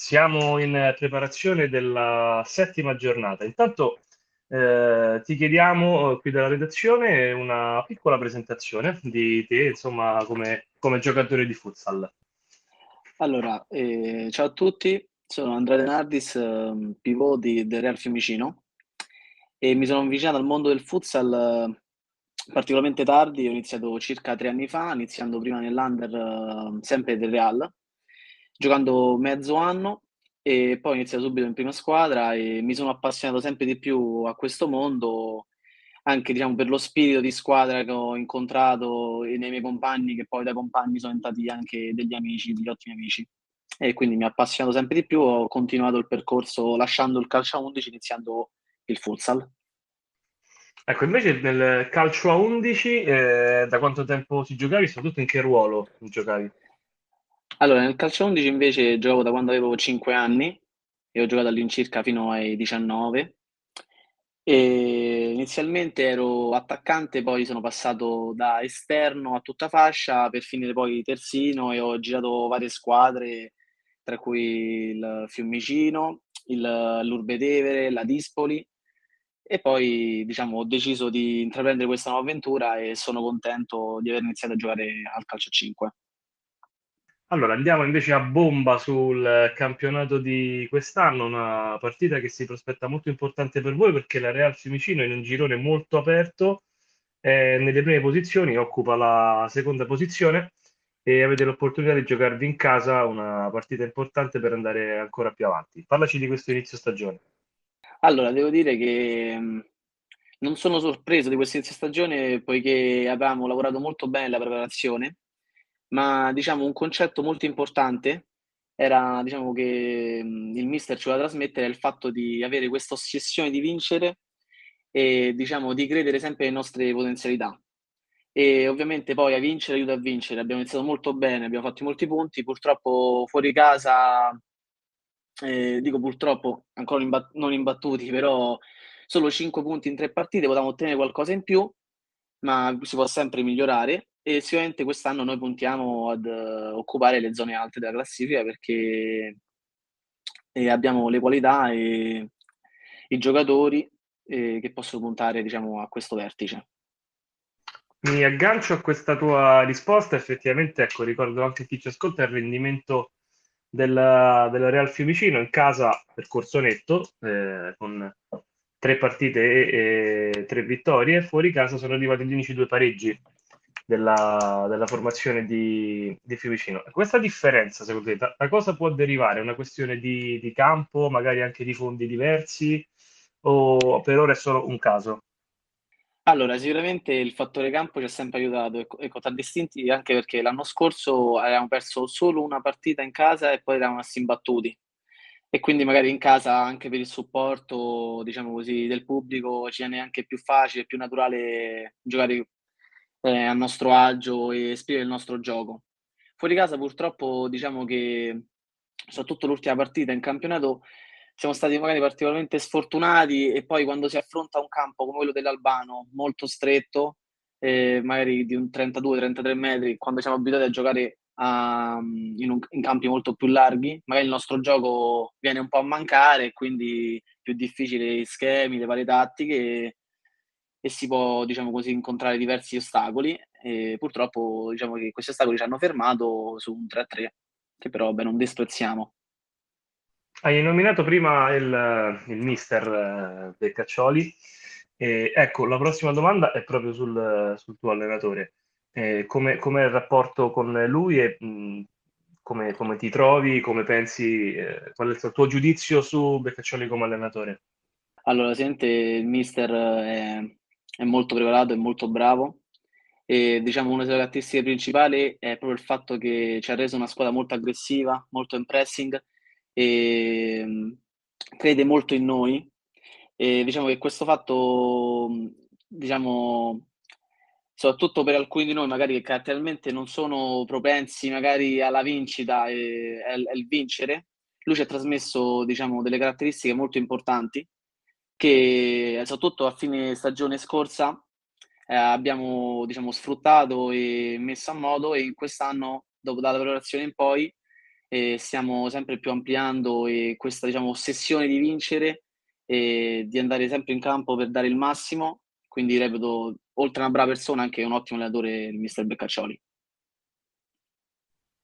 Siamo in preparazione della settima giornata. Intanto eh, ti chiediamo qui dalla redazione una piccola presentazione di te, insomma, come, come giocatore di futsal. Allora, eh, ciao a tutti, sono Andrea De Nardis, eh, pivot di, del Real Fiumicino e mi sono avvicinato al mondo del futsal eh, particolarmente tardi, ho iniziato circa tre anni fa, iniziando prima nell'under eh, sempre del Real, giocando mezzo anno e poi ho iniziato subito in prima squadra e mi sono appassionato sempre di più a questo mondo, anche diciamo, per lo spirito di squadra che ho incontrato nei miei compagni, che poi da compagni sono diventati anche degli amici, degli ottimi amici e quindi mi ha appassionato sempre di più, ho continuato il percorso lasciando il calcio a 11, iniziando il futsal. Ecco, invece nel calcio a 11 eh, da quanto tempo si giocavi? Soprattutto in che ruolo giocavi? Allora, nel calcio a 11 invece gioco da quando avevo 5 anni e ho giocato all'incirca fino ai 19. E inizialmente ero attaccante, poi sono passato da esterno a tutta fascia per finire poi terzino e ho girato varie squadre tra cui il Fiumicino, il, l'Urbetevere, la Dispoli e poi diciamo, ho deciso di intraprendere questa nuova avventura e sono contento di aver iniziato a giocare al calcio a 5. Allora andiamo invece a bomba sul campionato di quest'anno, una partita che si prospetta molto importante per voi perché la Real Fiumicino in un girone molto aperto, eh, nelle prime posizioni, occupa la seconda posizione e avete l'opportunità di giocarvi in casa una partita importante per andare ancora più avanti. Parlaci di questo inizio stagione. Allora, devo dire che mh, non sono sorpreso di questo inizio stagione poiché avevamo lavorato molto bene la preparazione, ma diciamo un concetto molto importante era diciamo che il mister ci voleva trasmettere il fatto di avere questa ossessione di vincere e diciamo di credere sempre alle nostre potenzialità. E ovviamente poi a vincere aiuta a vincere. Abbiamo iniziato molto bene, abbiamo fatto molti punti, purtroppo fuori casa, eh, dico purtroppo ancora non imbattuti, però solo 5 punti in 3 partite, potevamo ottenere qualcosa in più, ma si può sempre migliorare e sicuramente quest'anno noi puntiamo ad uh, occupare le zone alte della classifica perché eh, abbiamo le qualità e i giocatori eh, che possono puntare diciamo, a questo vertice. Mi aggancio a questa tua risposta, effettivamente, ecco, ricordo anche chi ci ascolta il rendimento della, della Real Fiumicino. In casa, percorso netto, eh, con tre partite e, e, tre vittorie, fuori casa sono arrivati gli unici due pareggi della, della formazione di, di, Fiumicino. Questa differenza, secondo te, da, cosa può derivare? Una questione di, di campo, magari anche di fondi diversi, o per ora è solo un caso? Allora, sicuramente il fattore campo ci ha sempre aiutato e co- e contraddistinti anche perché l'anno scorso avevamo perso solo una partita in casa e poi eravamo assi imbattuti. E quindi magari in casa anche per il supporto, diciamo così, del pubblico ci viene anche più facile, più naturale giocare eh, a nostro agio e esprimere il nostro gioco. Fuori casa purtroppo diciamo che soprattutto l'ultima partita in campionato siamo stati magari particolarmente sfortunati e poi quando si affronta un campo come quello dell'Albano, molto stretto, eh, magari di un 32-33 metri, quando siamo abituati a giocare a, in, un, in, campi molto più larghi, magari il nostro gioco viene un po' a mancare quindi più difficile gli schemi, le varie tattiche e, si può, diciamo così, incontrare diversi ostacoli e purtroppo diciamo che questi ostacoli ci hanno fermato su un 3-3 che però beh, non desprezziamo. Hai nominato prima il, il mister eh, Beccaccioli. E, ecco, la prossima domanda è proprio sul, sul tuo allenatore. Eh, come, com'è il rapporto con lui e mh, come, come, ti trovi, come pensi, eh, qual è il tuo giudizio su Beccaccioli come allenatore? Allora, sente, il mister è, è molto preparato, è molto bravo. E diciamo una delle caratteristiche principali è proprio il fatto che ci ha reso una squadra molto aggressiva, molto in pressing e mm, crede molto in noi. E diciamo che questo fatto, mm, diciamo, soprattutto per alcuni di noi magari che caratterialmente non sono propensi magari alla vincita e al vincere, lui ci ha trasmesso, diciamo, delle caratteristiche molto importanti che soprattutto a fine stagione scorsa eh, abbiamo, diciamo, sfruttato e messo a modo e quest'anno, dopo dalla preparazione in poi, e stiamo sempre più ampliando questa diciamo, ossessione di vincere e di andare sempre in campo per dare il massimo. Quindi reputo, oltre a una brava persona, anche un ottimo allenatore, il mister Beccaccioli.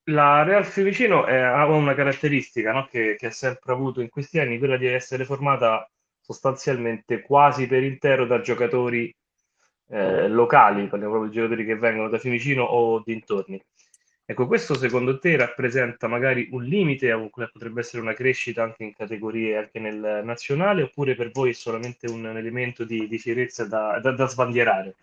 La Real Fiumicino è, ha una caratteristica no? che, che ha sempre avuto in questi anni, quella di essere formata sostanzialmente quasi per intero da giocatori eh, locali, parliamo proprio di giocatori che vengono da Fiumicino o dintorni. Ecco, questo secondo te rappresenta magari un limite a quella potrebbe essere una crescita anche in categorie, anche nel nazionale, oppure per voi è solamente un elemento di, di fierezza da, da, da sbandierare?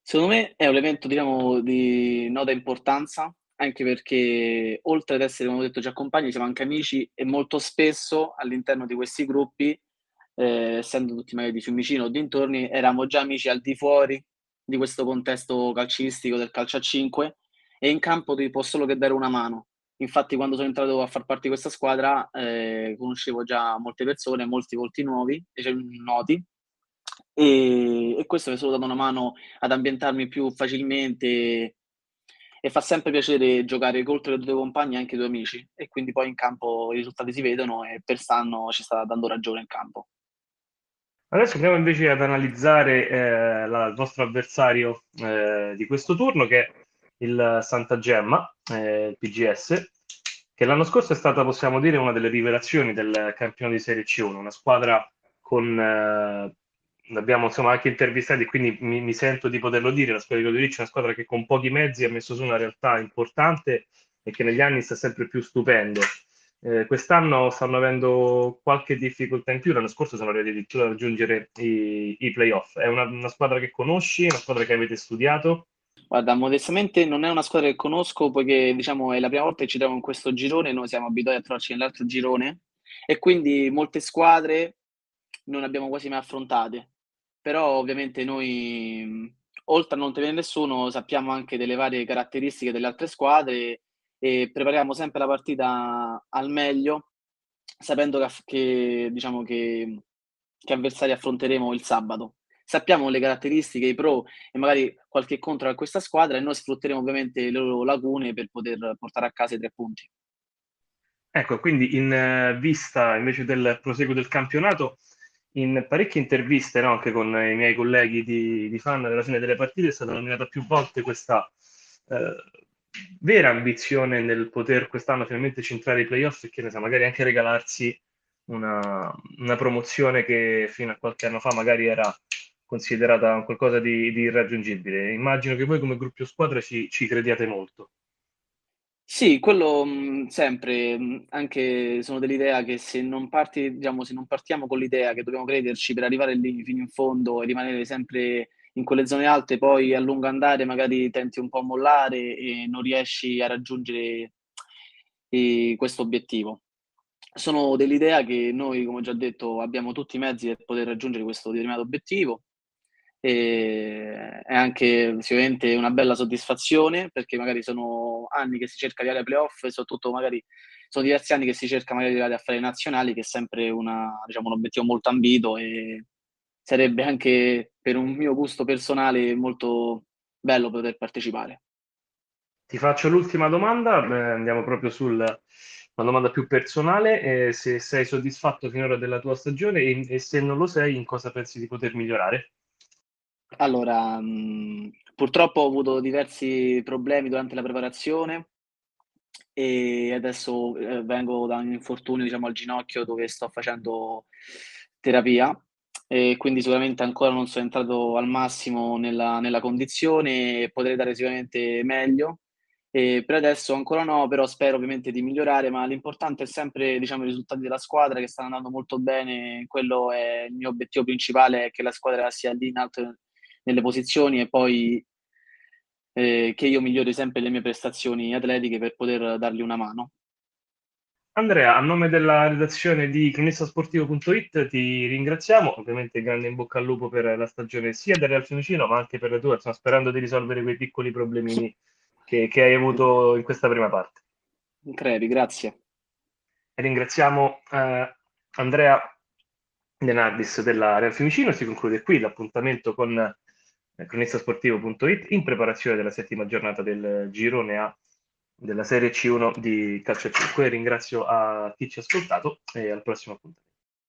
Secondo me è un elemento, diciamo, di nota importanza, anche perché oltre ad essere, come ho detto, già compagni, siamo anche amici e molto spesso all'interno di questi gruppi, eh, essendo tutti magari di Fiumicino o dintorni, eravamo già amici al di fuori di questo contesto calcistico del calcio a 5 e in campo ti può solo che dare una mano. Infatti, quando sono entrato a far parte di questa squadra, eh, conoscevo già molte persone, molti volti nuovi, cioè, noti, e, e, questo mi ha solo dato una mano ad ambientarmi più facilmente. E fa sempre piacere giocare oltre le due compagne e anche i due amici. E quindi poi in campo i risultati si vedono e per stanno ci sta dando ragione in campo. Adesso andiamo invece ad analizzare eh, la, il vostro avversario eh, di questo turno, che è il Santa Gemma, eh, il PGS, che l'anno scorso è stata, possiamo dire, una delle rivelazioni del campione di Serie C1, una squadra con... Eh, abbiamo insomma anche intervistati, quindi mi, mi, sento di poterlo dire, la squadra di Codoriccio è una squadra che con pochi mezzi ha messo su una realtà importante e che negli anni sta sempre più stupendo. Eh, quest'anno stanno avendo qualche difficoltà in più, l'anno scorso sono arrivati addirittura a raggiungere i, i playoff. È una, una, squadra che conosci, una squadra che avete studiato? Guarda, modestamente non è una squadra che conosco poiché diciamo è la prima volta che ci troviamo in questo girone, noi siamo abituati a trovarci nell'altro girone e quindi molte squadre non abbiamo quasi mai affrontate. Però ovviamente noi, oltre a non tenere nessuno, sappiamo anche delle varie caratteristiche delle altre squadre e prepariamo sempre la partita al meglio, sapendo che, che diciamo che, che avversari affronteremo il sabato sappiamo le caratteristiche, i pro e magari qualche contro a questa squadra e noi sfrutteremo ovviamente le loro lacune per poter portare a casa i tre punti. Ecco, quindi in uh, vista invece del proseguo del campionato, in parecchie interviste, no, anche con i miei colleghi di, di fan della fine delle partite, è stata nominata più volte questa uh, vera ambizione nel poter quest'anno finalmente centrare i playoff e che ne sa, magari anche regalarsi una, una promozione che fino a qualche anno fa magari era considerata qualcosa di, di irraggiungibile. Immagino che voi come gruppo squadra ci, ci crediate molto. Sì, quello mh, sempre, mh, anche sono dell'idea che se non parti, diciamo, se non partiamo con l'idea che dobbiamo crederci per arrivare lì fino in fondo e rimanere sempre in quelle zone alte, poi a lungo andare magari tenti un po' a mollare e non riesci a raggiungere eh, questo obiettivo. Sono dell'idea che noi, come ho già detto, abbiamo tutti i mezzi per poter raggiungere questo determinato obiettivo e è anche sicuramente una bella soddisfazione perché magari sono anni che si cerca di arrivare ai playoff e soprattutto magari sono diversi anni che si cerca magari di arrivare a fare nazionali che è sempre una, diciamo, un obiettivo molto ambito e sarebbe anche per un mio gusto personale molto bello poter partecipare. Ti faccio l'ultima domanda, eh, andiamo proprio sulla domanda più personale, eh, se sei soddisfatto finora della tua stagione e, e se non lo sei, in cosa pensi di poter migliorare? Allora, mh, purtroppo ho avuto diversi problemi durante la preparazione e adesso eh, vengo da un infortunio, diciamo, al ginocchio dove sto facendo terapia e quindi sicuramente ancora non sono entrato al massimo nella, nella condizione potrei dare sicuramente meglio. E per adesso ancora no, però spero ovviamente di migliorare, ma l'importante è sempre diciamo, i risultati della squadra che stanno andando molto bene, quello è il mio obiettivo principale, che la squadra sia lì in alto nelle posizioni e poi eh, che io migliori sempre le mie prestazioni atletiche per poter dargli una mano. Andrea, a nome della redazione di cronistasportivo.it ti ringraziamo, ovviamente grande in bocca al lupo per la stagione sia del Real Fiumicino ma anche per la tua, insomma, sperando di risolvere quei piccoli problemini che, che hai avuto in questa prima parte. Crepi, grazie. E ringraziamo eh, Andrea De Nardis della Real Fiumicino, si conclude qui l'appuntamento con cronistasportivo.it in preparazione della settima giornata del girone A della Serie C1 di Calcio 5. Ringrazio a chi ci ha ascoltato e al prossimo appuntamento.